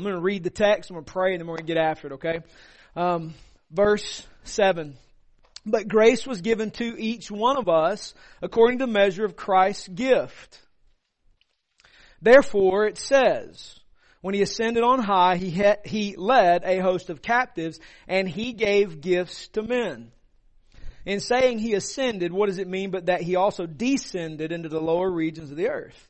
I'm going to read the text, I'm going to pray, and then we're going to get after it, okay? Um, verse 7. But grace was given to each one of us according to the measure of Christ's gift. Therefore, it says, when he ascended on high, he, he led a host of captives and he gave gifts to men. In saying he ascended, what does it mean but that he also descended into the lower regions of the earth?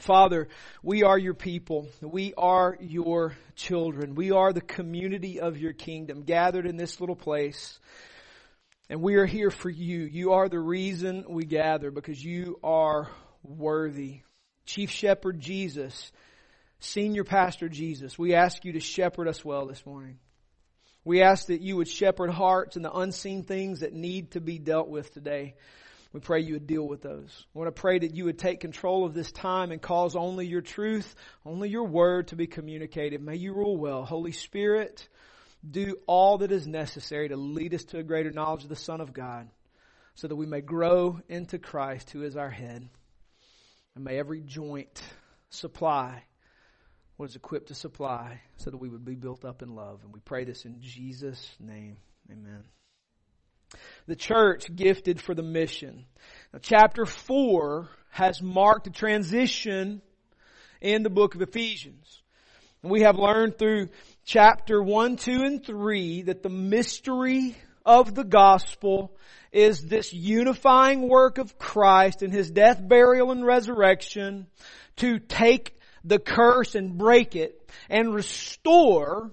Father, we are your people. We are your children. We are the community of your kingdom gathered in this little place. And we are here for you. You are the reason we gather because you are worthy. Chief Shepherd Jesus, Senior Pastor Jesus, we ask you to shepherd us well this morning. We ask that you would shepherd hearts and the unseen things that need to be dealt with today. We pray you would deal with those. I want to pray that you would take control of this time and cause only your truth, only your word to be communicated. May you rule well. Holy Spirit, do all that is necessary to lead us to a greater knowledge of the Son of God so that we may grow into Christ who is our head. And may every joint supply what is equipped to supply so that we would be built up in love. And we pray this in Jesus' name. Amen. The church gifted for the mission. Now, chapter 4 has marked a transition in the book of Ephesians. And we have learned through chapter 1, 2, and 3 that the mystery of the gospel is this unifying work of Christ in His death, burial, and resurrection to take the curse and break it and restore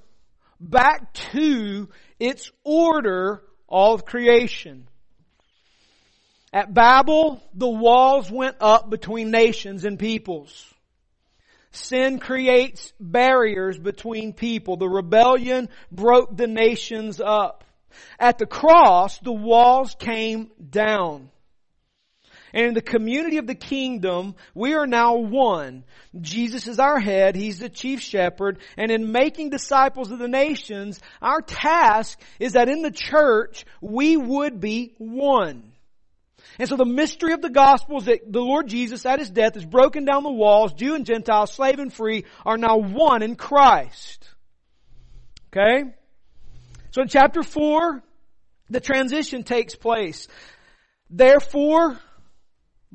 back to its order all of creation. At Babel, the walls went up between nations and peoples. Sin creates barriers between people. The rebellion broke the nations up. At the cross, the walls came down. And in the community of the kingdom, we are now one. Jesus is our head. He's the chief shepherd. And in making disciples of the nations, our task is that in the church, we would be one. And so the mystery of the gospel is that the Lord Jesus at his death has broken down the walls. Jew and Gentile, slave and free are now one in Christ. Okay? So in chapter 4, the transition takes place. Therefore,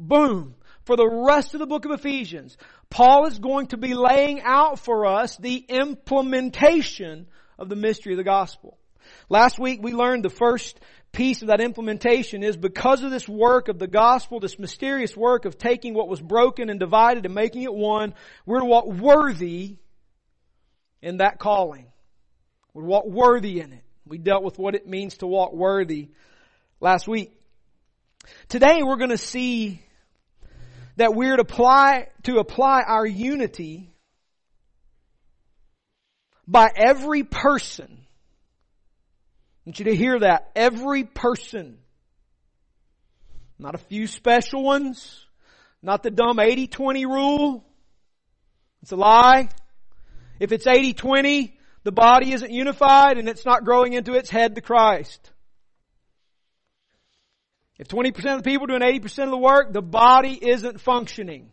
boom, for the rest of the book of Ephesians, Paul is going to be laying out for us the implementation of the mystery of the gospel. Last week we learned the first piece of that implementation is because of this work of the gospel, this mysterious work of taking what was broken and divided and making it one, we're to walk worthy in that calling. We're to walk worthy in it. We dealt with what it means to walk worthy last week. Today we're going to see that we're to apply, to apply our unity by every person I want you to hear that. Every person. Not a few special ones. Not the dumb 80-20 rule. It's a lie. If it's 80-20, the body isn't unified and it's not growing into its head to Christ. If 20% of the people are doing 80% of the work, the body isn't functioning.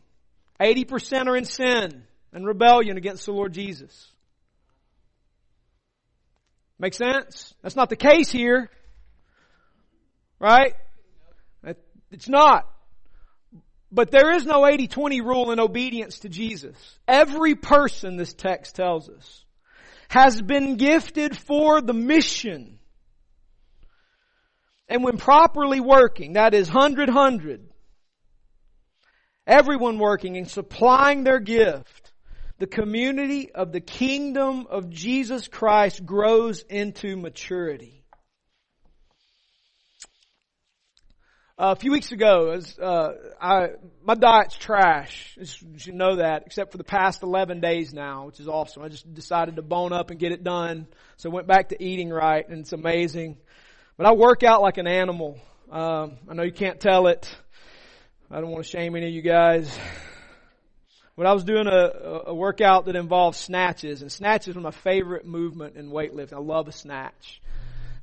80% are in sin and rebellion against the Lord Jesus. Make sense? That's not the case here. Right? It's not. But there is no 80-20 rule in obedience to Jesus. Every person, this text tells us, has been gifted for the mission. And when properly working, that is hundred hundred, everyone working and supplying their gift, the community of the kingdom of Jesus Christ grows into maturity. Uh, a few weeks ago, as, uh, I, my diet's trash. You should know that, except for the past 11 days now, which is awesome. I just decided to bone up and get it done. So I went back to eating right, and it's amazing. But I work out like an animal. Um, I know you can't tell it. I don't want to shame any of you guys. But I was doing a, a workout that involved snatches, and snatches are my favorite movement in weightlifting. I love a snatch.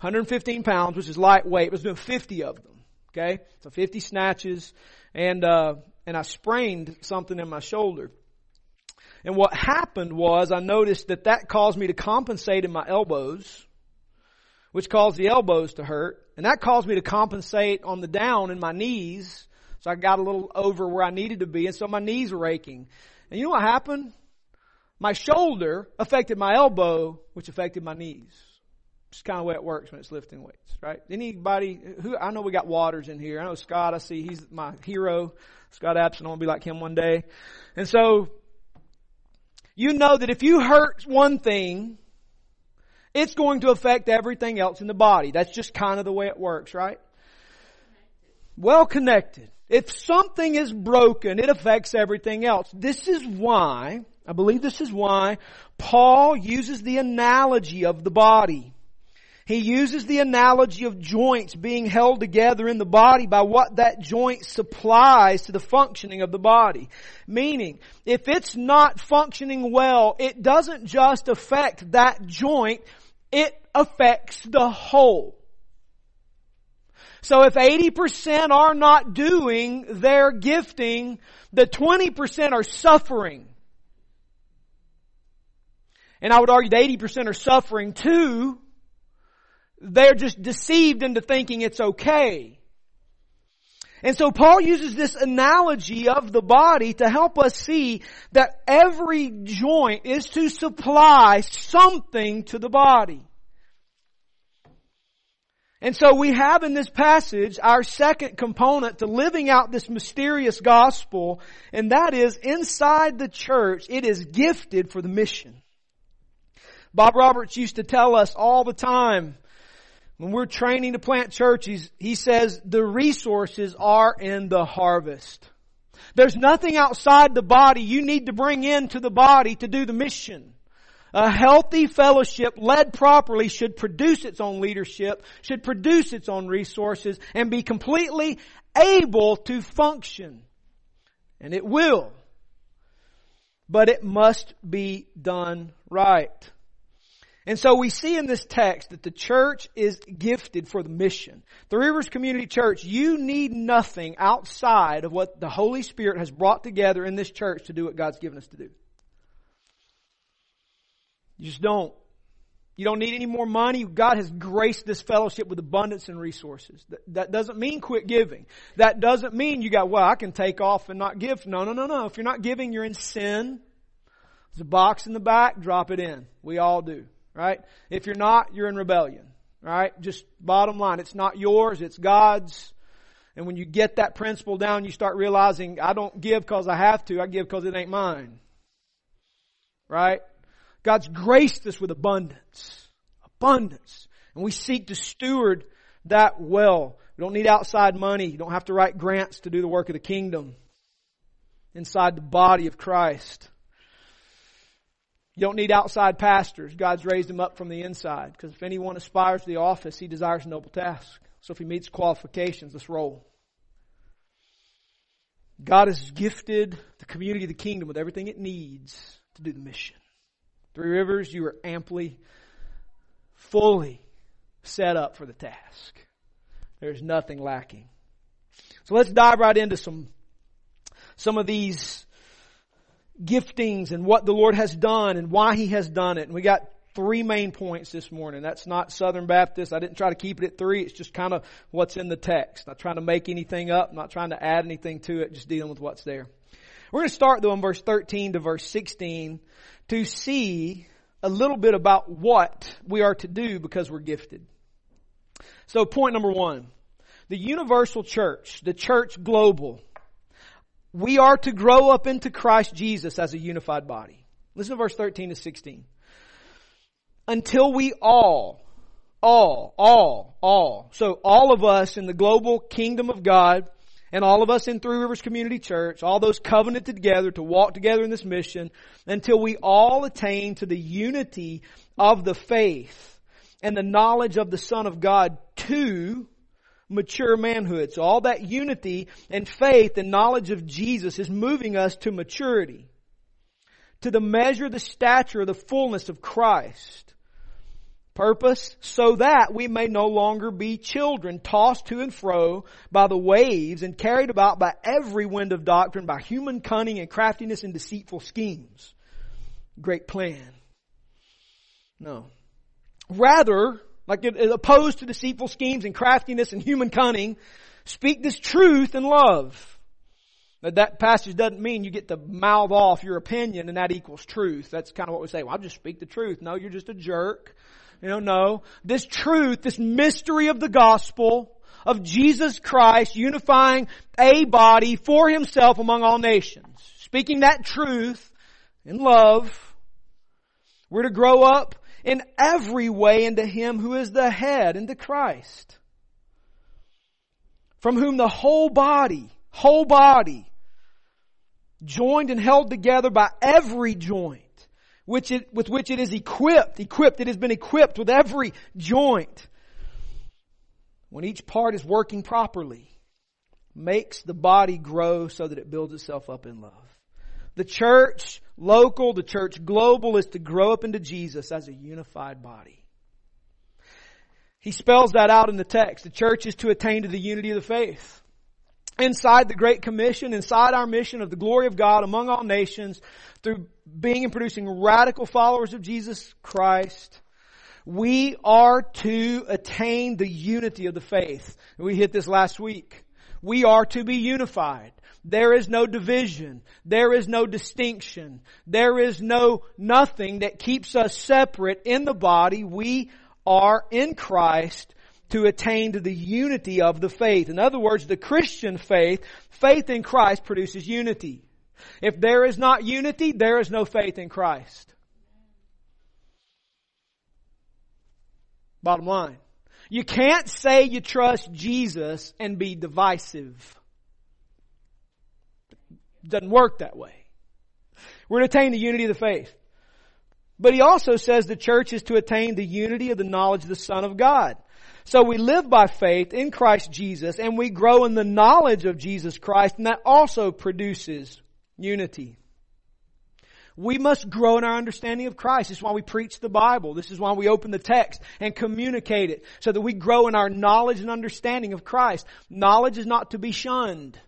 115 pounds, which is lightweight. I was doing 50 of them. Okay, so 50 snatches, and uh, and I sprained something in my shoulder. And what happened was I noticed that that caused me to compensate in my elbows, which caused the elbows to hurt, and that caused me to compensate on the down in my knees. So I got a little over where I needed to be, and so my knees were aching. And you know what happened? My shoulder affected my elbow, which affected my knees. It's kind of the way it works when it's lifting weights, right? Anybody who, I know we got Waters in here. I know Scott, I see he's my hero. Scott Abson, I want to be like him one day. And so, you know that if you hurt one thing, it's going to affect everything else in the body. That's just kind of the way it works, right? Well connected. If something is broken, it affects everything else. This is why, I believe this is why, Paul uses the analogy of the body. He uses the analogy of joints being held together in the body by what that joint supplies to the functioning of the body. Meaning, if it's not functioning well, it doesn't just affect that joint, it affects the whole. So if 80% are not doing their gifting, the 20% are suffering. And I would argue the 80% are suffering too they're just deceived into thinking it's okay. And so Paul uses this analogy of the body to help us see that every joint is to supply something to the body. And so we have in this passage our second component to living out this mysterious gospel, and that is inside the church, it is gifted for the mission. Bob Roberts used to tell us all the time when we're training to plant churches, he says the resources are in the harvest. There's nothing outside the body you need to bring into the body to do the mission. A healthy fellowship led properly should produce its own leadership, should produce its own resources, and be completely able to function. And it will. But it must be done right. And so we see in this text that the church is gifted for the mission. Three Rivers Community Church, you need nothing outside of what the Holy Spirit has brought together in this church to do what God's given us to do. You just don't. You don't need any more money. God has graced this fellowship with abundance and resources. That, that doesn't mean quit giving. That doesn't mean you got, well, I can take off and not give. No, no, no, no. If you're not giving, you're in sin. There's a box in the back, drop it in. We all do right? If you're not, you're in rebellion, right? Just bottom line, it's not yours, it's God's. And when you get that principle down, you start realizing, I don't give because I have to, I give because it ain't mine. Right? God's graced us with abundance. Abundance. And we seek to steward that well. We don't need outside money. You don't have to write grants to do the work of the kingdom inside the body of Christ. You don't need outside pastors. God's raised them up from the inside. Because if anyone aspires to the office, he desires a noble task. So if he meets qualifications, let's roll. God has gifted the community of the kingdom with everything it needs to do the mission. Three Rivers, you are amply, fully set up for the task. There's nothing lacking. So let's dive right into some, some of these giftings and what the Lord has done and why He has done it. And we got three main points this morning. That's not Southern Baptist. I didn't try to keep it at three. It's just kind of what's in the text. Not trying to make anything up, not trying to add anything to it, just dealing with what's there. We're going to start though in verse 13 to verse 16 to see a little bit about what we are to do because we're gifted. So point number one, the universal church, the church global, we are to grow up into Christ Jesus as a unified body. Listen to verse 13 to 16. Until we all, all, all, all, so all of us in the global kingdom of God, and all of us in Three Rivers Community Church, all those covenanted together to walk together in this mission until we all attain to the unity of the faith and the knowledge of the Son of God to mature manhood. So all that unity and faith and knowledge of Jesus is moving us to maturity. To the measure, the stature, the fullness of Christ. Purpose, so that we may no longer be children tossed to and fro by the waves and carried about by every wind of doctrine, by human cunning and craftiness and deceitful schemes. Great plan. No. Rather, like opposed to deceitful schemes and craftiness and human cunning, speak this truth in love. Now, that passage doesn't mean you get to mouth off your opinion and that equals truth. That's kind of what we say. Well, I'll just speak the truth. No, you're just a jerk. You know, no. This truth, this mystery of the gospel of Jesus Christ unifying a body for himself among all nations. Speaking that truth in love. We're to grow up in every way into Him who is the head, into Christ. From whom the whole body, whole body, joined and held together by every joint, which it, with which it is equipped, equipped, it has been equipped with every joint. When each part is working properly, makes the body grow so that it builds itself up in love. The church local, the church global is to grow up into Jesus as a unified body. He spells that out in the text. The church is to attain to the unity of the faith inside the Great Commission, inside our mission of the glory of God among all nations, through being and producing radical followers of Jesus Christ, we are to attain the unity of the faith. We hit this last week. We are to be unified. There is no division. There is no distinction. There is no nothing that keeps us separate in the body. We are in Christ to attain to the unity of the faith. In other words, the Christian faith, faith in Christ produces unity. If there is not unity, there is no faith in Christ. Bottom line. You can't say you trust Jesus and be divisive. It doesn't work that way. We're to attain the unity of the faith. But he also says the church is to attain the unity of the knowledge of the Son of God. So we live by faith in Christ Jesus and we grow in the knowledge of Jesus Christ and that also produces unity. We must grow in our understanding of Christ. This is why we preach the Bible. This is why we open the text and communicate it so that we grow in our knowledge and understanding of Christ. Knowledge is not to be shunned.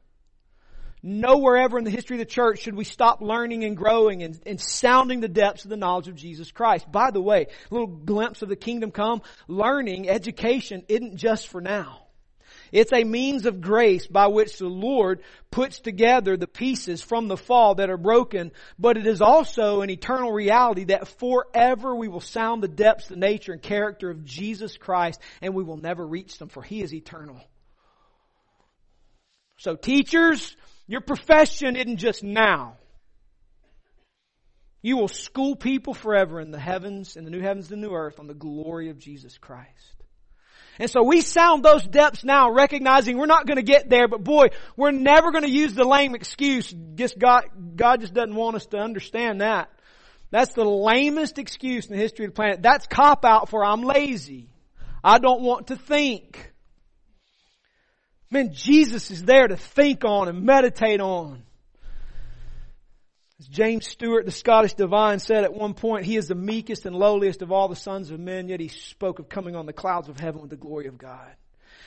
Nowhere ever in the history of the church should we stop learning and growing and, and, sounding the depths of the knowledge of Jesus Christ. By the way, a little glimpse of the kingdom come, learning, education isn't just for now. It's a means of grace by which the Lord puts together the pieces from the fall that are broken, but it is also an eternal reality that forever we will sound the depths, the nature, and character of Jesus Christ, and we will never reach them, for He is eternal. So teachers, your profession isn't just now. You will school people forever in the heavens, in the new heavens the new earth on the glory of Jesus Christ. And so we sound those depths now, recognizing we're not going to get there, but boy, we're never going to use the lame excuse. Just God, God just doesn't want us to understand that. That's the lamest excuse in the history of the planet. That's cop out for I'm lazy. I don't want to think. Man, Jesus is there to think on and meditate on. As James Stewart, the Scottish divine, said at one point, He is the meekest and lowliest of all the sons of men, yet He spoke of coming on the clouds of heaven with the glory of God.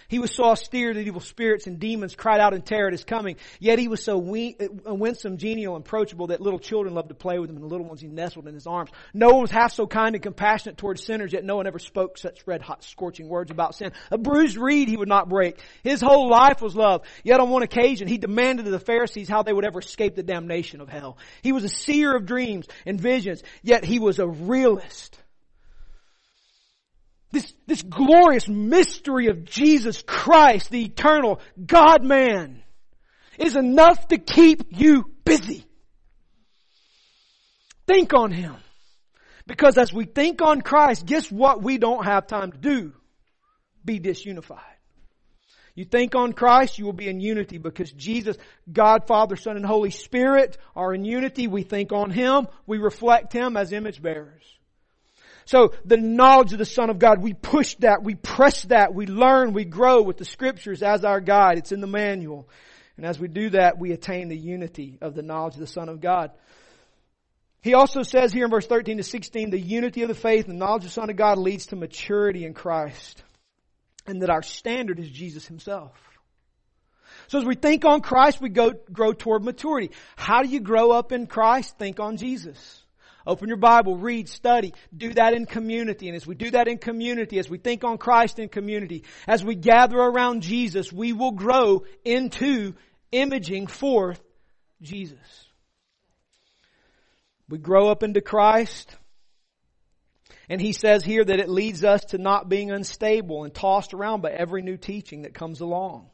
He was so austere that evil spirits and demons cried out in terror at his coming. Yet he was so uh, winsome, genial, and approachable that little children loved to play with him and the little ones he nestled in his arms. No one was half so kind and compassionate towards sinners, yet no one ever spoke such red hot scorching words about sin. A bruised reed he would not break. His whole life was love. Yet on one occasion he demanded of the Pharisees how they would ever escape the damnation of hell. He was a seer of dreams and visions, yet he was a realist. This, this glorious mystery of Jesus Christ, the eternal God-man, is enough to keep you busy. Think on Him. Because as we think on Christ, guess what we don't have time to do? Be disunified. You think on Christ, you will be in unity because Jesus, God, Father, Son, and Holy Spirit are in unity. We think on Him. We reflect Him as image bearers. So the knowledge of the Son of God, we push that, we press that, we learn, we grow with the scriptures as our guide. It's in the manual. And as we do that, we attain the unity of the knowledge of the Son of God. He also says here in verse 13 to 16, the unity of the faith and the knowledge of the Son of God leads to maturity in Christ. And that our standard is Jesus Himself. So as we think on Christ, we go, grow toward maturity. How do you grow up in Christ? Think on Jesus. Open your Bible, read, study. Do that in community. And as we do that in community, as we think on Christ in community, as we gather around Jesus, we will grow into imaging forth Jesus. We grow up into Christ. And he says here that it leads us to not being unstable and tossed around by every new teaching that comes along.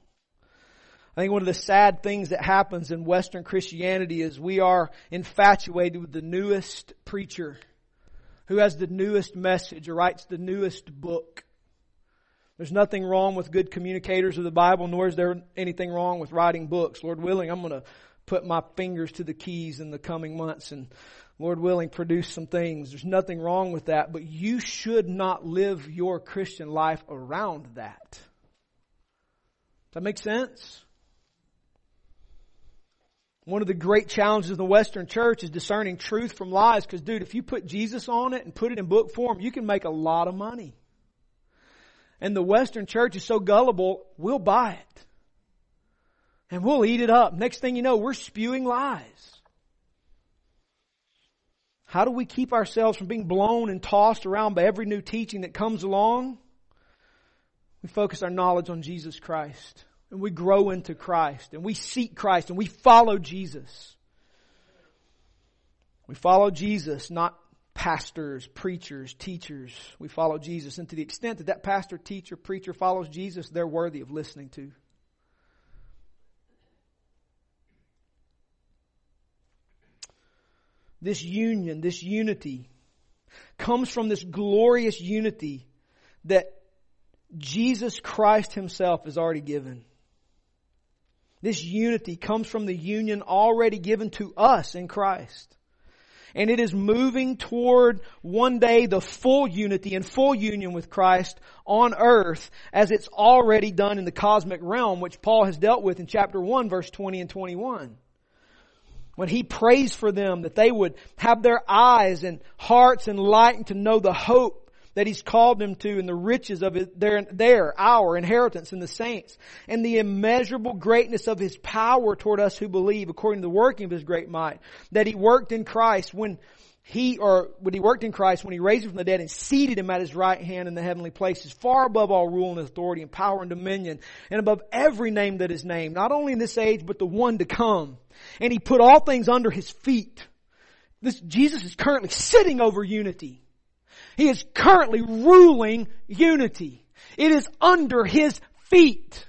I think one of the sad things that happens in Western Christianity is we are infatuated with the newest preacher who has the newest message or writes the newest book. There's nothing wrong with good communicators of the Bible, nor is there anything wrong with writing books. Lord willing, I'm going to put my fingers to the keys in the coming months and Lord willing, produce some things. There's nothing wrong with that, but you should not live your Christian life around that. Does that make sense? One of the great challenges of the Western church is discerning truth from lies because dude, if you put Jesus on it and put it in book form, you can make a lot of money. And the Western church is so gullible, we'll buy it. And we'll eat it up. Next thing you know, we're spewing lies. How do we keep ourselves from being blown and tossed around by every new teaching that comes along? We focus our knowledge on Jesus Christ and we grow into Christ and we seek Christ and we follow Jesus. We follow Jesus, not pastors, preachers, teachers. We follow Jesus. And to the extent that that pastor, teacher, preacher follows Jesus, they're worthy of listening to. This union, this unity, comes from this glorious unity that Jesus Christ Himself has already given. This unity comes from the union already given to us in Christ. And it is moving toward one day the full unity and full union with Christ on earth as it's already done in the cosmic realm, which Paul has dealt with in chapter 1 verse 20 and 21 when he prays for them that they would have their eyes and hearts enlightened to know the hope that He's called them to and the riches of his, their, their, our inheritance in the saints and the immeasurable greatness of His power toward us who believe according to the working of His great might that He worked in Christ when he or when he worked in Christ, when he raised him from the dead and seated him at his right hand in the heavenly places, far above all rule and authority and power and dominion, and above every name that is named, not only in this age, but the one to come. And he put all things under his feet. This, Jesus is currently sitting over unity. He is currently ruling unity. It is under his feet.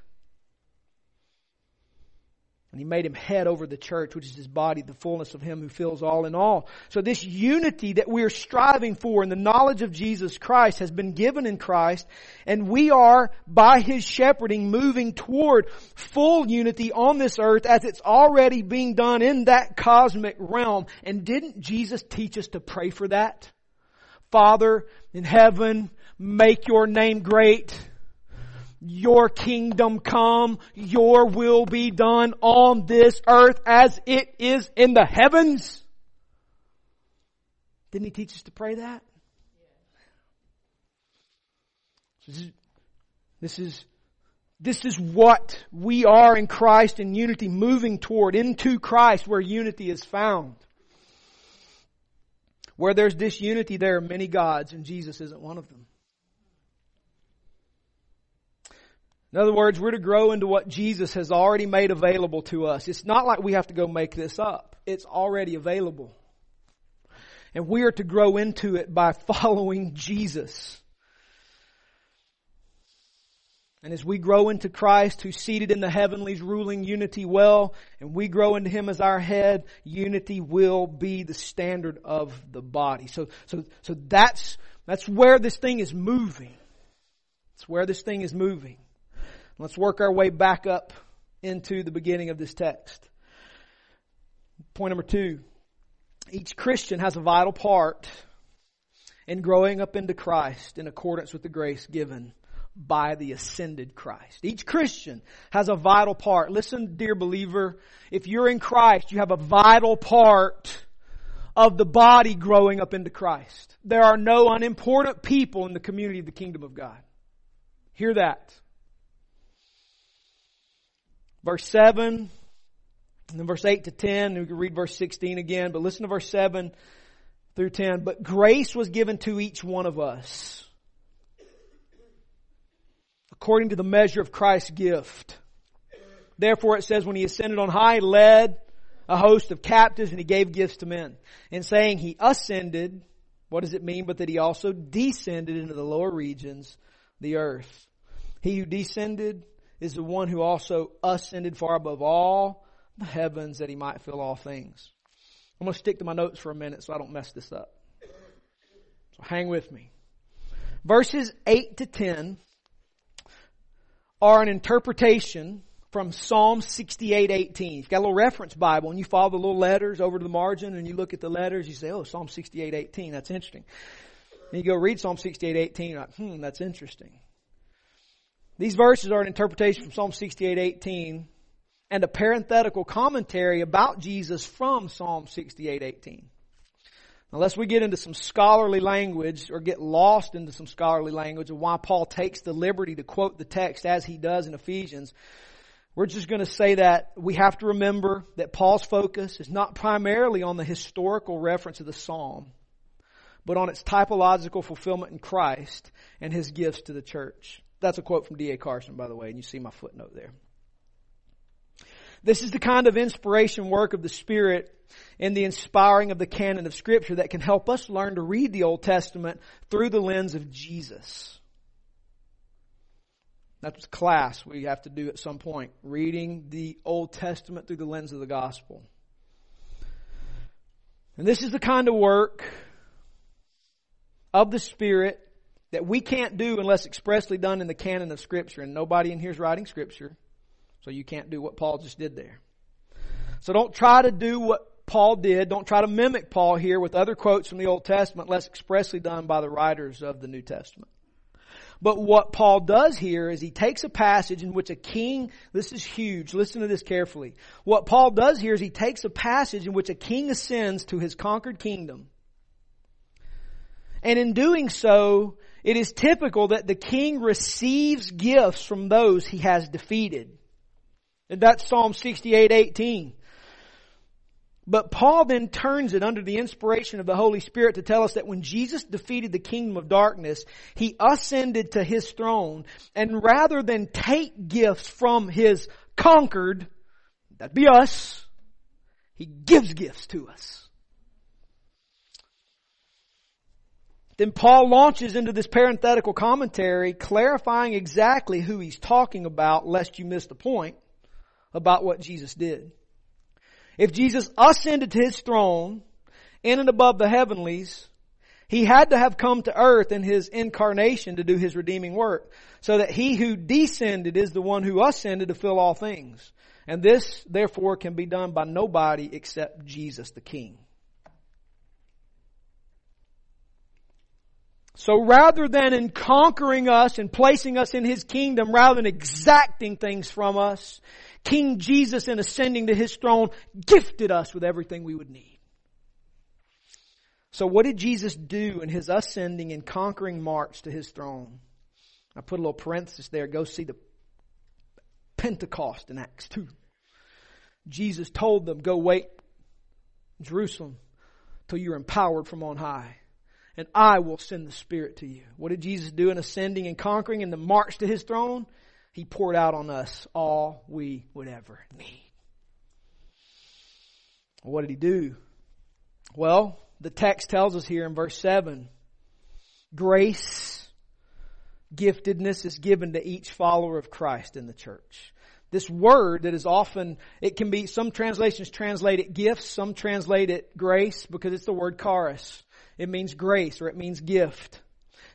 And he made him head over the church, which is his body, the fullness of him who fills all in all. So this unity that we're striving for in the knowledge of Jesus Christ has been given in Christ, and we are, by his shepherding, moving toward full unity on this earth as it's already being done in that cosmic realm. And didn't Jesus teach us to pray for that? Father in heaven, make your name great. Your kingdom come, your will be done on this earth as it is in the heavens. Didn't he teach us to pray that? This is, this is This is what we are in Christ in unity, moving toward, into Christ where unity is found. Where there's disunity, there are many gods, and Jesus isn't one of them. In other words, we're to grow into what Jesus has already made available to us. It's not like we have to go make this up. It's already available. And we are to grow into it by following Jesus. And as we grow into Christ, who's seated in the heavenlies, ruling unity well, and we grow into Him as our head, unity will be the standard of the body. So, so, so that's, that's where this thing is moving. It's where this thing is moving. Let's work our way back up into the beginning of this text. Point number two. Each Christian has a vital part in growing up into Christ in accordance with the grace given by the ascended Christ. Each Christian has a vital part. Listen, dear believer, if you're in Christ, you have a vital part of the body growing up into Christ. There are no unimportant people in the community of the kingdom of God. Hear that. Verse 7, and then verse 8 to 10, and we can read verse 16 again, but listen to verse 7 through 10. But grace was given to each one of us according to the measure of Christ's gift. Therefore it says when he ascended on high, led a host of captives and he gave gifts to men. In saying he ascended, what does it mean but that he also descended into the lower regions, the earth? He who descended is the one who also ascended far above all the heavens that he might fill all things. I'm going to stick to my notes for a minute so I don't mess this up. So hang with me. Verses 8 to 10 are an interpretation from Psalm 68:18. You've got a little reference Bible and you follow the little letters over to the margin and you look at the letters, you say, oh, Psalm 68:18, that's interesting. And you go read Psalm 68:18, like, hmm, that's interesting. These verses are an interpretation from Psalm 68:18 and a parenthetical commentary about Jesus from Psalm 68:18. Unless we get into some scholarly language or get lost into some scholarly language of why Paul takes the liberty to quote the text as he does in Ephesians, we're just going to say that we have to remember that Paul's focus is not primarily on the historical reference of the psalm, but on its typological fulfillment in Christ and his gifts to the church. That's a quote from D.A. Carson, by the way, and you see my footnote there. This is the kind of inspiration work of the Spirit and the inspiring of the canon of Scripture that can help us learn to read the Old Testament through the lens of Jesus. That's class we have to do at some point. Reading the Old Testament through the lens of the gospel. And this is the kind of work of the Spirit that we can't do unless expressly done in the canon of Scripture. And nobody in here is writing Scripture. So you can't do what Paul just did there. So don't try to do what Paul did. Don't try to mimic Paul here with other quotes from the Old Testament less expressly done by the writers of the New Testament. But what Paul does here is he takes a passage in which a king, this is huge, listen to this carefully. What Paul does here is he takes a passage in which a king ascends to his conquered kingdom. And in doing so, it is typical that the king receives gifts from those he has defeated. That's Psalm 68, 18. But Paul then turns it under the inspiration of the Holy Spirit to tell us that when Jesus defeated the kingdom of darkness, he ascended to his throne and rather than take gifts from his conquered, that'd be us, he gives gifts to us. Then Paul launches into this parenthetical commentary clarifying exactly who he's talking about lest you miss the point about what Jesus did. If Jesus ascended to his throne in and above the heavenlies, he had to have come to earth in his incarnation to do his redeeming work. So that he who descended is the one who ascended to fill all things. And this, therefore, can be done by nobody except Jesus the King. So rather than in conquering us and placing us in His kingdom, rather than exacting things from us, King Jesus in ascending to His throne gifted us with everything we would need. So what did Jesus do in His ascending and conquering march to His throne? I put a little parenthesis there. Go see the Pentecost in Acts 2. Jesus told them, go wait Jerusalem till you're empowered from on high. And I will send the Spirit to you. What did Jesus do in ascending and conquering in the march to His throne? He poured out on us all we would ever need. What did He do? Well, the text tells us here in verse 7, grace, giftedness is given to each follower of Christ in the church. This word that is often, it can be, some translations translate it gifts, some translate it grace because it's the word charis. It means grace or it means gift.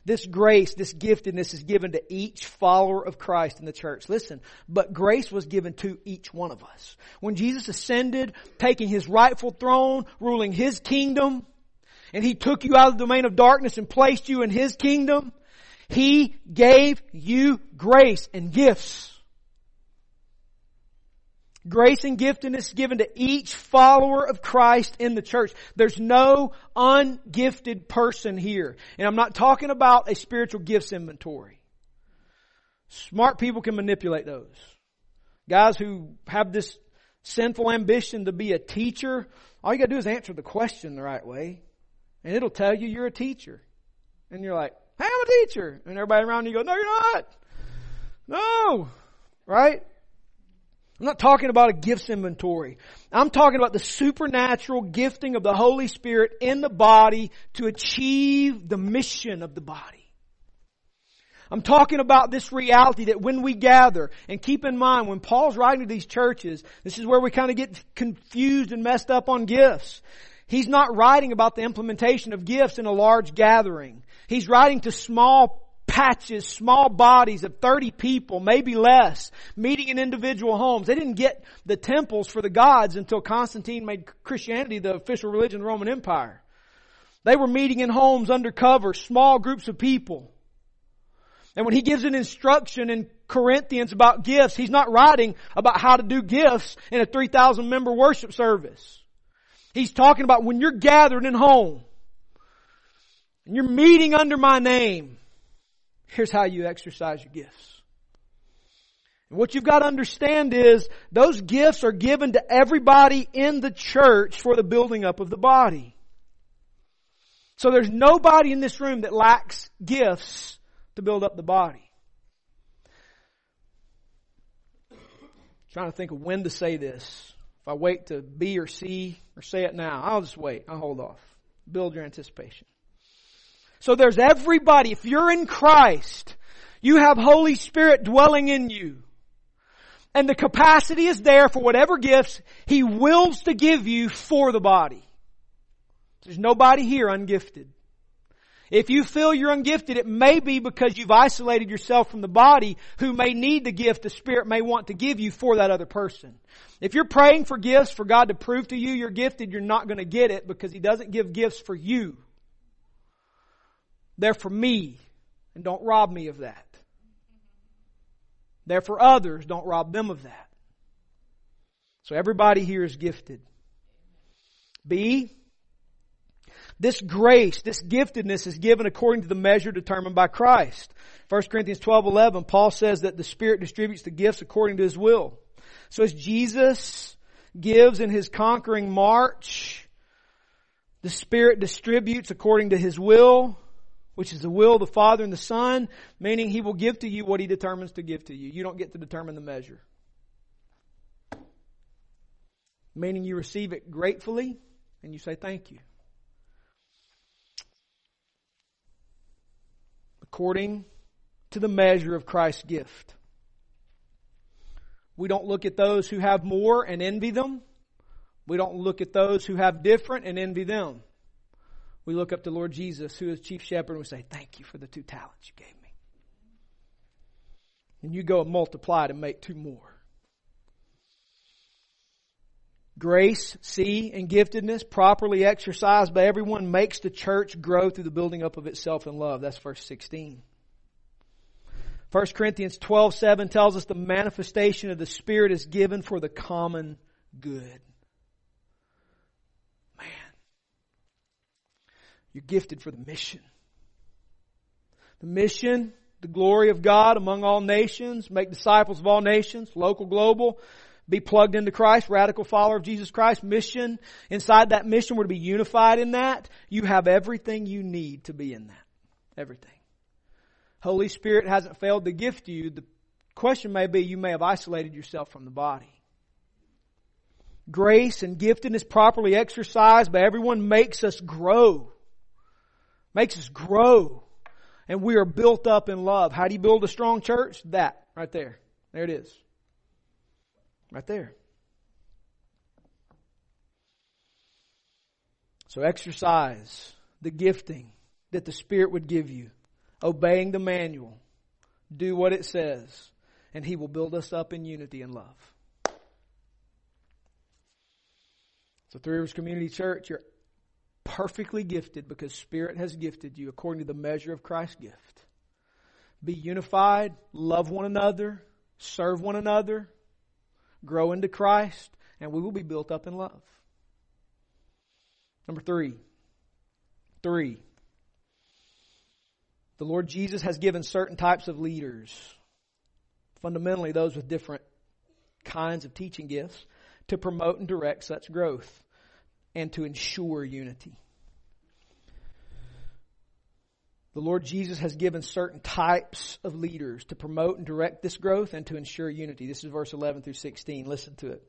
This grace, this giftedness is given to each follower of Christ in the church. Listen, but grace was given to each one of us. When Jesus ascended, taking His rightful throne, ruling His kingdom, and He took you out of the domain of darkness and placed you in His kingdom, He gave you grace and gifts. Grace and giftedness given to each follower of Christ in the church. There's no ungifted person here. And I'm not talking about a spiritual gifts inventory. Smart people can manipulate those. Guys who have this sinful ambition to be a teacher, all you gotta do is answer the question the right way. And it'll tell you you're a teacher. And you're like, hey, I'm a teacher. And everybody around you go, no, you're not. No. Right? I'm not talking about a gifts inventory. I'm talking about the supernatural gifting of the Holy Spirit in the body to achieve the mission of the body. I'm talking about this reality that when we gather, and keep in mind, when Paul's writing to these churches, this is where we kind of get confused and messed up on gifts. He's not writing about the implementation of gifts in a large gathering. He's writing to small patches, small bodies of 30 people, maybe less, meeting in individual homes. They didn't get the temples for the gods until Constantine made Christianity the official religion of the Roman Empire. They were meeting in homes undercover, small groups of people. And when he gives an instruction in Corinthians about gifts, he's not writing about how to do gifts in a 3,000 member worship service. He's talking about when you're gathered in home and you're meeting under my name, Here's how you exercise your gifts. What you've got to understand is those gifts are given to everybody in the church for the building up of the body. So there's nobody in this room that lacks gifts to build up the body. I'm trying to think of when to say this. If I wait to B or C or say it now, I'll just wait. I'll hold off. Build your anticipation. So there's everybody. If you're in Christ, you have Holy Spirit dwelling in you. And the capacity is there for whatever gifts He wills to give you for the body. There's nobody here ungifted. If you feel you're ungifted, it may be because you've isolated yourself from the body who may need the gift the Spirit may want to give you for that other person. If you're praying for gifts for God to prove to you you're gifted, you're not going to get it because He doesn't give gifts for you. They're for me, and don't rob me of that. They're for others, don't rob them of that. So everybody here is gifted. B, this grace, this giftedness is given according to the measure determined by Christ. 1 Corinthians 12, 11, Paul says that the Spirit distributes the gifts according to His will. So as Jesus gives in His conquering march, the Spirit distributes according to His will which is the will of the Father and the Son, meaning He will give to you what He determines to give to you. You don't get to determine the measure. Meaning you receive it gratefully and you say thank you. According to the measure of Christ's gift. We don't look at those who have more and envy them. We don't look at those who have different and envy them we look up to Lord Jesus, who is chief shepherd, and we say, Thank you for the two talents you gave me. And you go and multiply to make two more. Grace, C, and giftedness, properly exercised by everyone, makes the church grow through the building up of itself in love. That's verse 16. 1 Corinthians 12, 7 tells us the manifestation of the Spirit is given for the common good. You're gifted for the mission. The mission the glory of God among all nations, make disciples of all nations, local, global, be plugged into Christ, radical follower of Jesus Christ, mission. Inside that mission, we're to be unified in that. You have everything you need to be in that. Everything. Holy Spirit hasn't failed to gift you. The question may be you may have isolated yourself from the body. Grace and giftedness properly exercised by everyone makes us grow. Makes us grow. And we are built up in love. How do you build a strong church? That, right there. There it is. Right there. So exercise the gifting that the Spirit would give you, obeying the manual. Do what it says, and He will build us up in unity and love. So, Three Rivers Community Church, you're perfectly gifted because Spirit has gifted you according to the measure of Christ's gift. Be unified, love one another, serve one another, grow into Christ, and we will be built up in love. Number three. Three. The Lord Jesus has given certain types of leaders, fundamentally those with different kinds of teaching gifts, to promote and direct such growth and to ensure unity. The Lord Jesus has given certain types of leaders to promote and direct this growth and to ensure unity. This is verse 11 through 16. Listen to it.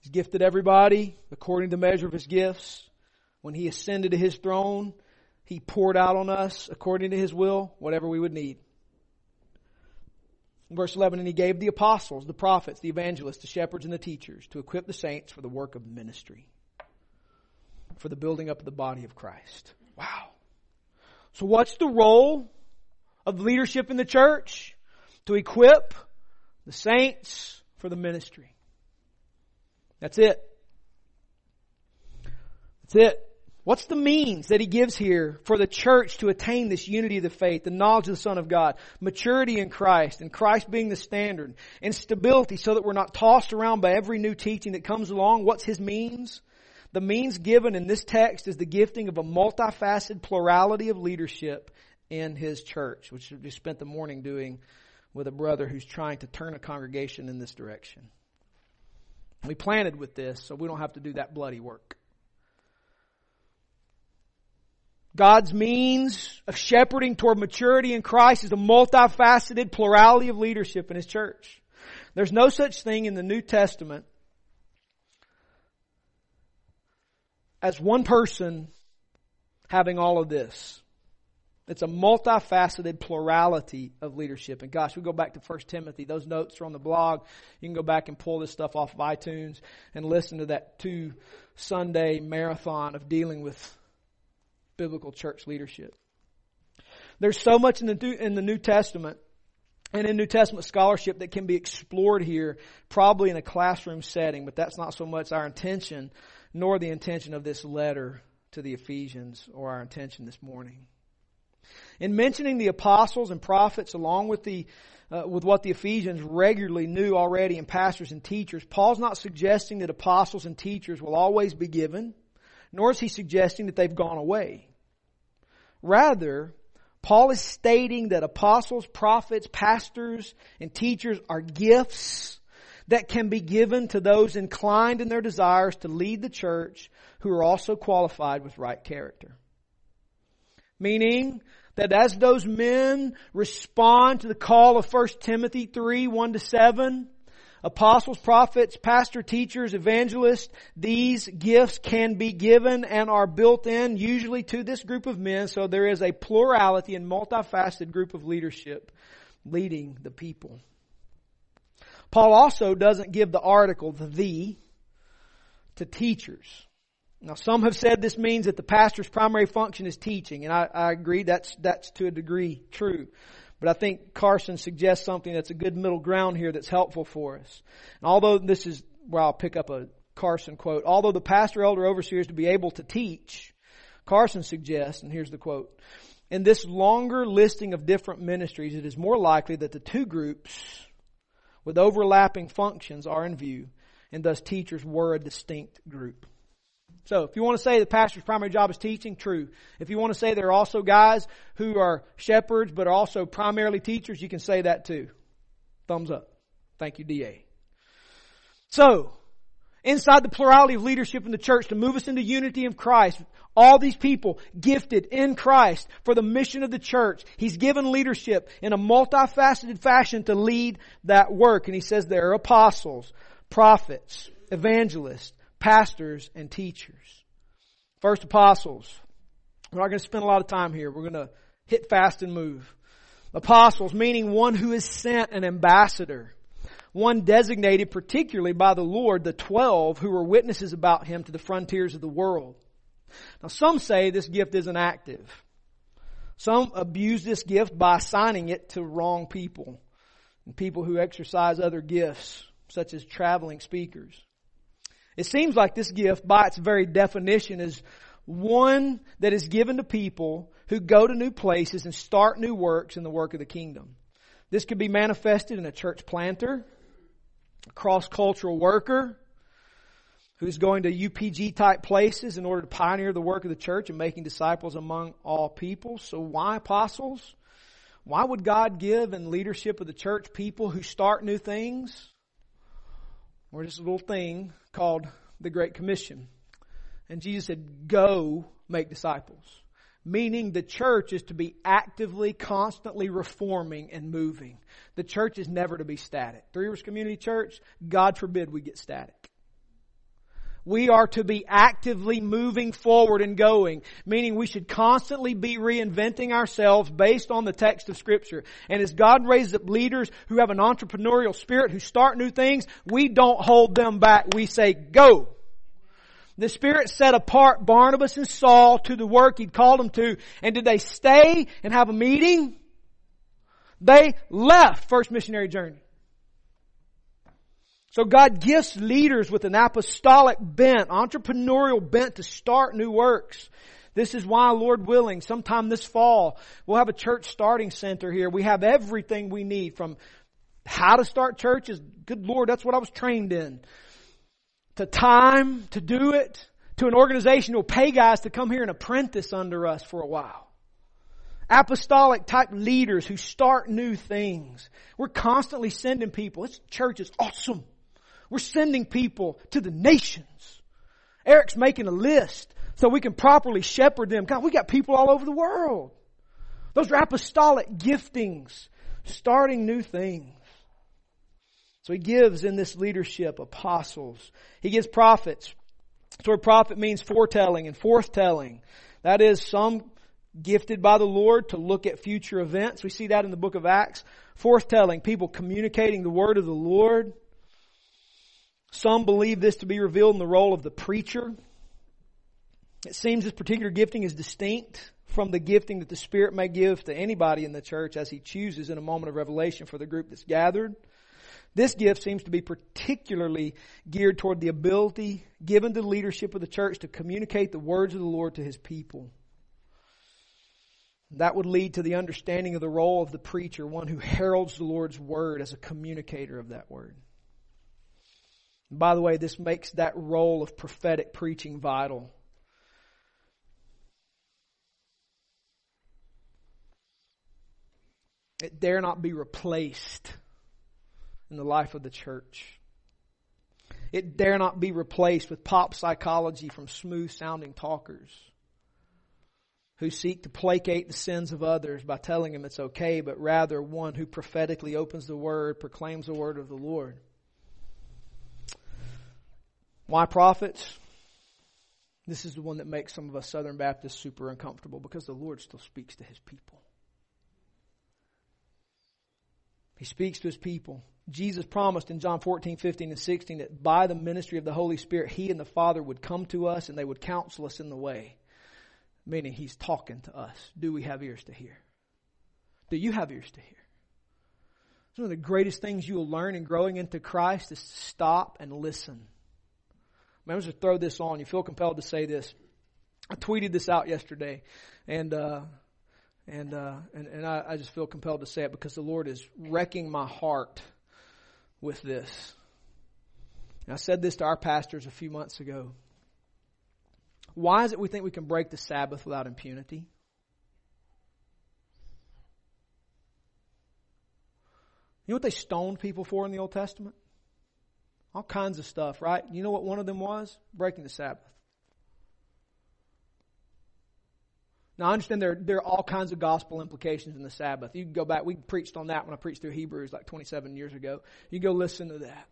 He's gifted everybody according to the measure of his gifts. When he ascended to his throne, he poured out on us according to his will whatever we would need. Verse 11, and he gave the apostles, the prophets, the evangelists, the shepherds, and the teachers to equip the saints for the work of ministry, for the building up of the body of Christ. Wow. So what's the role of leadership in the church? To equip the saints for the ministry. That's it. That's it. What's the means that he gives here for the church to attain this unity of the faith, the knowledge of the Son of God, maturity in Christ, and Christ being the standard, and stability so that we're not tossed around by every new teaching that comes along? What's his means? The means given in this text is the gifting of a multifaceted plurality of leadership in his church, which we spent the morning doing with a brother who's trying to turn a congregation in this direction. We planted with this, so we don't have to do that bloody work. God's means of shepherding toward maturity in Christ is a multifaceted plurality of leadership in His church. There's no such thing in the New Testament as one person having all of this. It's a multifaceted plurality of leadership. And gosh, we go back to 1 Timothy. Those notes are on the blog. You can go back and pull this stuff off of iTunes and listen to that two Sunday marathon of dealing with biblical church leadership. There's so much in the, in the New Testament and in New Testament scholarship that can be explored here, probably in a classroom setting, but that's not so much our intention nor the intention of this letter to the Ephesians or our intention this morning. In mentioning the apostles and prophets along with the uh, with what the Ephesians regularly knew already in pastors and teachers, Paul's not suggesting that apostles and teachers will always be given, nor is he suggesting that they've gone away. Rather, Paul is stating that apostles, prophets, pastors, and teachers are gifts that can be given to those inclined in their desires to lead the church who are also qualified with right character. Meaning that as those men respond to the call of 1 Timothy 3, 1 to 7, apostles, prophets, pastor, teachers, evangelists, these gifts can be given and are built in usually to this group of men, so there is a plurality and multifaceted group of leadership leading the people. Paul also doesn't give the article, the the, to teachers. Now some have said this means that the pastor's primary function is teaching, and I, I agree that's, that's to a degree true. But I think Carson suggests something that's a good middle ground here that's helpful for us. And although this is where I'll pick up a Carson quote, although the pastor, elder, overseer is to be able to teach, Carson suggests, and here's the quote, in this longer listing of different ministries, it is more likely that the two groups with overlapping functions are in view, and thus teachers were a distinct group. So if you want to say the pastor's primary job is teaching, true. If you want to say there are also guys who are shepherds but are also primarily teachers, you can say that too. Thumbs up. Thank you, DA. So, inside the plurality of leadership in the church to move us into unity of Christ, all these people gifted in Christ for the mission of the church. He's given leadership in a multifaceted fashion to lead that work. And he says there are apostles, prophets, evangelists, pastors, and teachers. First, apostles. We're not going to spend a lot of time here. We're going to hit fast and move. Apostles, meaning one who is sent an ambassador. One designated particularly by the Lord, the twelve who were witnesses about him to the frontiers of the world. Now some say this gift isn't active. Some abuse this gift by assigning it to wrong people and people who exercise other gifts, such as traveling speakers. It seems like this gift, by its very definition, is one that is given to people who go to new places and start new works in the work of the kingdom. This could be manifested in a church planter, a cross-cultural worker, who's going to UPG type places in order to pioneer the work of the church and making disciples among all people. So why apostles? Why would God give in leadership of the church people who start new things? Or just a little thing called the Great Commission. And Jesus said, go make disciples. Meaning the church is to be actively, constantly reforming and moving. The church is never to be static. Three Rivers Community Church, God forbid we get static. We are to be actively moving forward and going, meaning we should constantly be reinventing ourselves based on the text of scripture. And as God raises up leaders who have an entrepreneurial spirit, who start new things, we don't hold them back. We say, go. The Spirit set apart Barnabas and Saul to the work He'd called them to. And did they stay and have a meeting? They left first missionary journey. So God gifts leaders with an apostolic bent, entrepreneurial bent to start new works. This is why, Lord willing, sometime this fall, we'll have a church starting center here. We have everything we need from how to start churches. Good Lord, that's what I was trained in. To time to do it, to an organization who'll pay guys to come here and apprentice under us for a while. Apostolic type leaders who start new things. We're constantly sending people. This church is awesome. We're sending people to the nations. Eric's making a list so we can properly shepherd them. God, we got people all over the world. Those are apostolic giftings, starting new things. So he gives in this leadership apostles. He gives prophets. So a prophet means foretelling and forthtelling. That is some gifted by the Lord to look at future events. We see that in the book of Acts. Forthtelling, people communicating the word of the Lord. Some believe this to be revealed in the role of the preacher. It seems this particular gifting is distinct from the gifting that the Spirit may give to anybody in the church as He chooses in a moment of revelation for the group that's gathered. This gift seems to be particularly geared toward the ability given to the leadership of the church to communicate the words of the Lord to His people. That would lead to the understanding of the role of the preacher, one who heralds the Lord's word as a communicator of that word. By the way, this makes that role of prophetic preaching vital. It dare not be replaced in the life of the church. It dare not be replaced with pop psychology from smooth sounding talkers who seek to placate the sins of others by telling them it's okay, but rather one who prophetically opens the word, proclaims the word of the Lord. Why prophets? This is the one that makes some of us Southern Baptists super uncomfortable because the Lord still speaks to His people. He speaks to His people. Jesus promised in John 14, 15, and 16 that by the ministry of the Holy Spirit, He and the Father would come to us and they would counsel us in the way. Meaning He's talking to us. Do we have ears to hear? Do you have ears to hear? It's One of the greatest things you will learn in growing into Christ is to stop and listen. I'm just throw this on. You feel compelled to say this. I tweeted this out yesterday, and uh, and uh, and and I, I just feel compelled to say it because the Lord is wrecking my heart with this. And I said this to our pastors a few months ago. Why is it we think we can break the Sabbath without impunity? You know what they stoned people for in the Old Testament? All kinds of stuff, right? You know what one of them was? Breaking the Sabbath. Now I understand there, there are all kinds of gospel implications in the Sabbath. You can go back, we preached on that when I preached through Hebrews like 27 years ago. You go listen to that.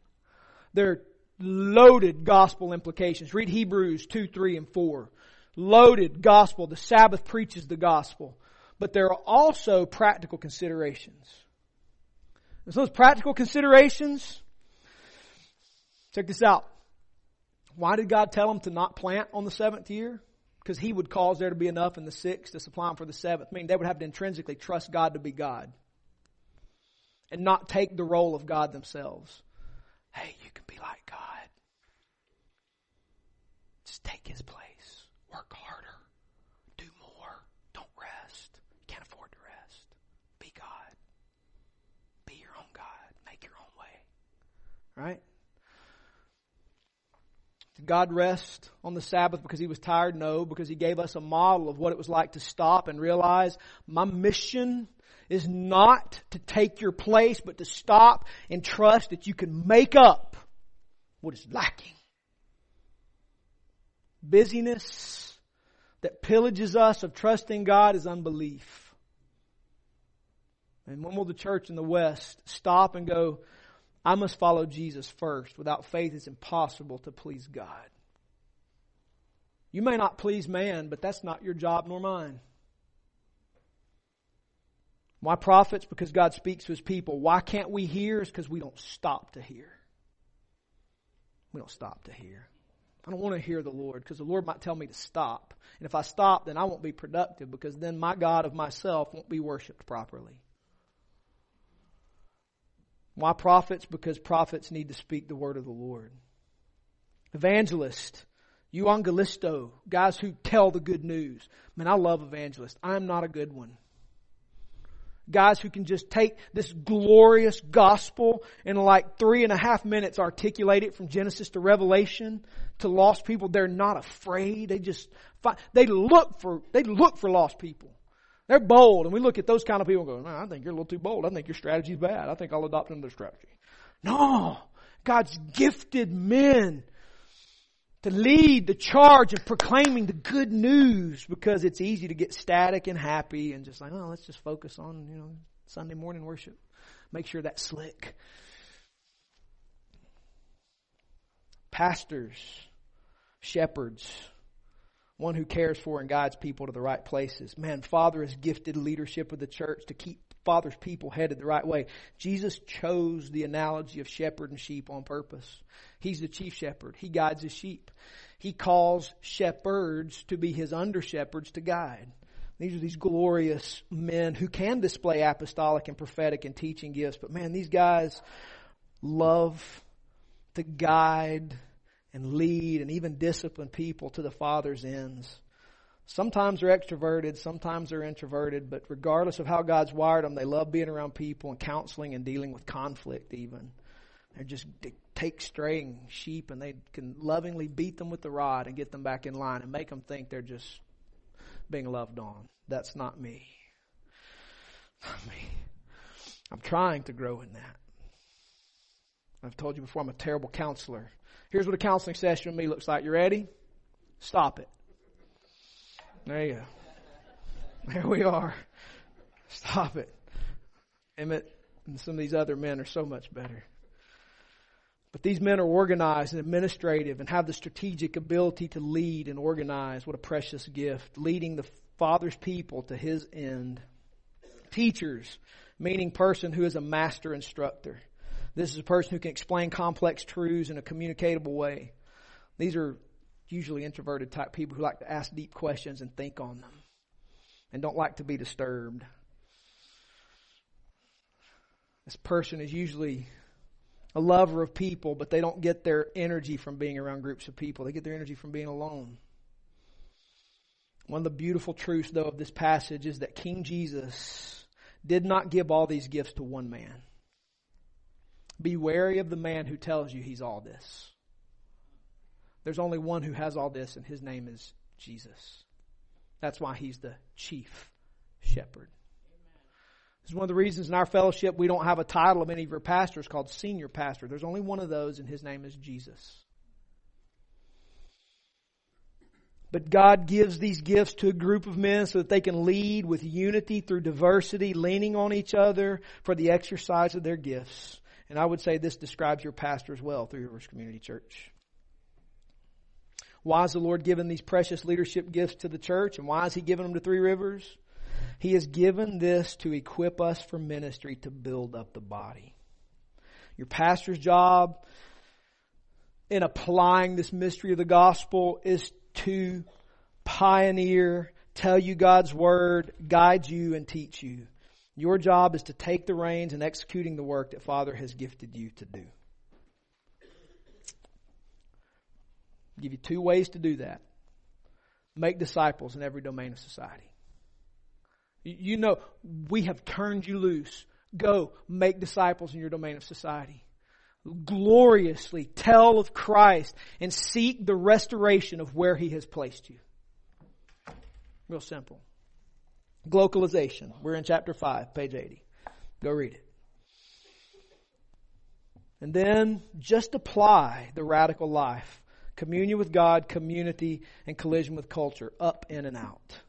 There are loaded gospel implications. Read Hebrews 2, 3, and 4. Loaded gospel. The Sabbath preaches the gospel. But there are also practical considerations. And so those practical considerations, check this out. Why did God tell them to not plant on the seventh year? Because He would cause there to be enough in the sixth to supply them for the seventh. I mean, they would have to intrinsically trust God to be God. And not take the role of God themselves. Hey, you can be like God. Just take His place. Work harder. Do more. Don't rest. You can't afford to rest. Be God. Be your own God. Make your own way. Right? Did God rest on the Sabbath because he was tired? No, because he gave us a model of what it was like to stop and realize my mission is not to take your place, but to stop and trust that you can make up what is lacking. Busyness that pillages us of trusting God is unbelief. And when will the church in the West stop and go, I must follow Jesus first. Without faith, it's impossible to please God. You may not please man, but that's not your job nor mine. Why prophets? Because God speaks to his people. Why can't we hear? Is because we don't stop to hear. We don't stop to hear. I don't want to hear the Lord because the Lord might tell me to stop. And if I stop, then I won't be productive because then my God of myself won't be worshiped properly. Why prophets? Because prophets need to speak the word of the Lord. Evangelist, euangelisto, guys who tell the good news. Man, I love evangelists. I'm not a good one. Guys who can just take this glorious gospel in like three and a half minutes articulate it from Genesis to Revelation to lost people. They're not afraid. They just, find, they look for, they look for lost people. They're bold, and we look at those kind of people and go, I think you're a little too bold. I think your strategy's bad. I think I'll adopt another strategy. No! God's gifted men to lead the charge of proclaiming the good news because it's easy to get static and happy and just like, oh, let's just focus on, you know, Sunday morning worship. Make sure that's slick. Pastors, shepherds, one who cares for and guides people to the right places. Man, Father has gifted leadership of the church to keep Father's people headed the right way. Jesus chose the analogy of shepherd and sheep on purpose. He's the chief shepherd. He guides his sheep. He calls shepherds to be his under shepherds to guide. These are these glorious men who can display apostolic and prophetic and teaching gifts, but man, these guys love to guide and lead and even discipline people to the Father's ends. Sometimes they're extroverted, sometimes they're introverted, but regardless of how God's wired them, they love being around people and counseling and dealing with conflict even. They just take straying sheep and they can lovingly beat them with the rod and get them back in line and make them think they're just being loved on. That's not me. Not me. I'm trying to grow in that. I've told you before, I'm a terrible counselor. Here's what a counseling session with me looks like. You ready? Stop it. There you go. There we are. Stop it. Emmett and some of these other men are so much better. But these men are organized and administrative and have the strategic ability to lead and organize. What a precious gift. Leading the Father's people to His end. Teachers, meaning person who is a master instructor. This is a person who can explain complex truths in a communicatable way. These are usually introverted type people who like to ask deep questions and think on them and don't like to be disturbed. This person is usually a lover of people, but they don't get their energy from being around groups of people. They get their energy from being alone. One of the beautiful truths, though, of this passage is that King Jesus did not give all these gifts to one man. Be wary of the man who tells you he's all this. There's only one who has all this, and his name is Jesus. That's why he's the chief shepherd. This is one of the reasons in our fellowship we don't have a title of any of your pastors called senior pastor. There's only one of those, and his name is Jesus. But God gives these gifts to a group of men so that they can lead with unity through diversity, leaning on each other for the exercise of their gifts. And I would say this describes your pastor as well Three Rivers Community Church. Why has the Lord given these precious leadership gifts to the church? And why has He given them to Three Rivers? He has given this to equip us for ministry to build up the body. Your pastor's job in applying this mystery of the gospel is to pioneer, tell you God's word, guide you, and teach you. Your job is to take the reins and executing the work that Father has gifted you to do. I'll give you two ways to do that. Make disciples in every domain of society. You know, we have turned you loose. Go make disciples in your domain of society gloriously tell of Christ and seek the restoration of where He has placed you. Real simple. Glocalization. We're in chapter 5, page 80. Go read it. And then just apply the radical life communion with God, community, and collision with culture, up, in, and out.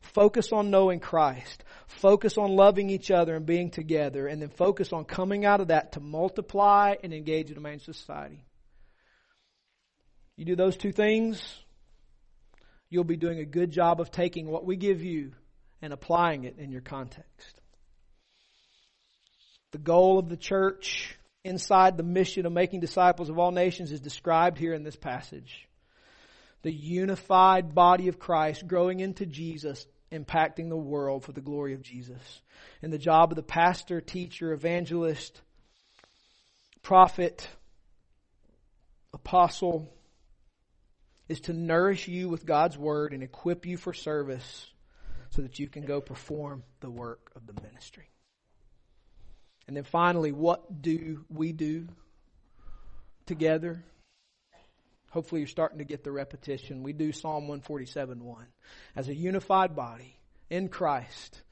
Focus on knowing Christ. Focus on loving each other and being together. And then focus on coming out of that to multiply and engage in the main society. You do those two things, you'll be doing a good job of taking what we give you and applying it in your context. The goal of the church inside the mission of making disciples of all nations is described here in this passage. The unified body of Christ growing into Jesus impacting the world for the glory of Jesus. And the job of the pastor, teacher, evangelist, prophet, apostle is to nourish you with God's word and equip you for service so that you can go perform the work of the ministry. And then finally, what do we do together? Hopefully you're starting to get the repetition. We do Psalm 147 1. As a unified body in Christ,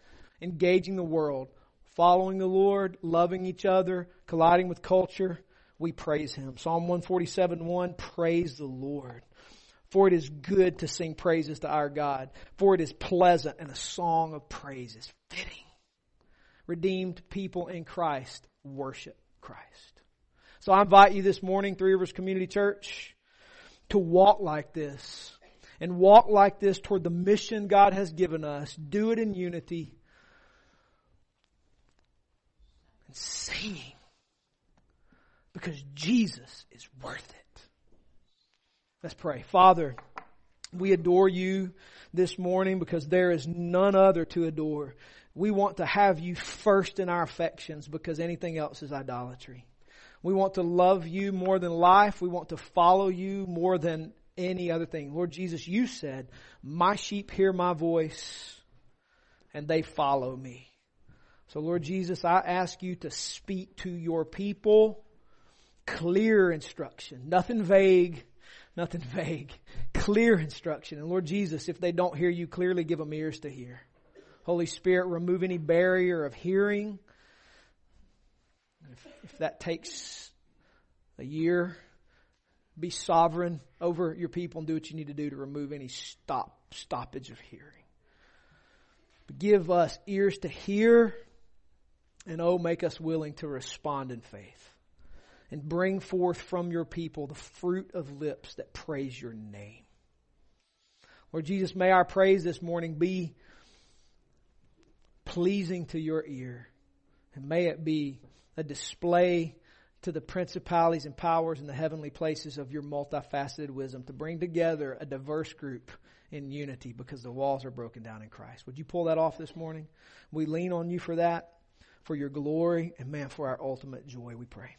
engaging the world, following the Lord, loving each other, colliding with culture, we praise Him. Psalm 147 1, praise the Lord. For it is good to sing praises to our God. For it is pleasant and a song of praise is fitting. Redeemed people in Christ worship Christ. So I invite you this morning, Three Rivers Community Church, to walk like this and walk like this toward the mission God has given us. Do it in unity and singing because Jesus is worth it. Let's pray. Father, we adore you this morning because there is none other to adore. We want to have you first in our affections because anything else is idolatry. We want to love you more than life. We want to follow you more than any other thing. Lord Jesus, you said, my sheep hear my voice and they follow me. So Lord Jesus, I ask you to speak to your people clear instruction, nothing vague, nothing vague, clear instruction. And Lord Jesus, if they don't hear you clearly, give them ears to hear. Holy Spirit, remove any barrier of hearing if, if that takes a year, be sovereign over your people and do what you need to do to remove any stop stoppage of hearing. But give us ears to hear, and oh, make us willing to respond in faith. And bring forth from your people the fruit of lips that praise your name. Lord Jesus, may our praise this morning be pleasing to your ear. And may it be a display to the principalities and powers in the heavenly places of your multifaceted wisdom to bring together a diverse group in unity because the walls are broken down in Christ. Would you pull that off this morning? We lean on you for that, for your glory, and man, for our ultimate joy, we pray.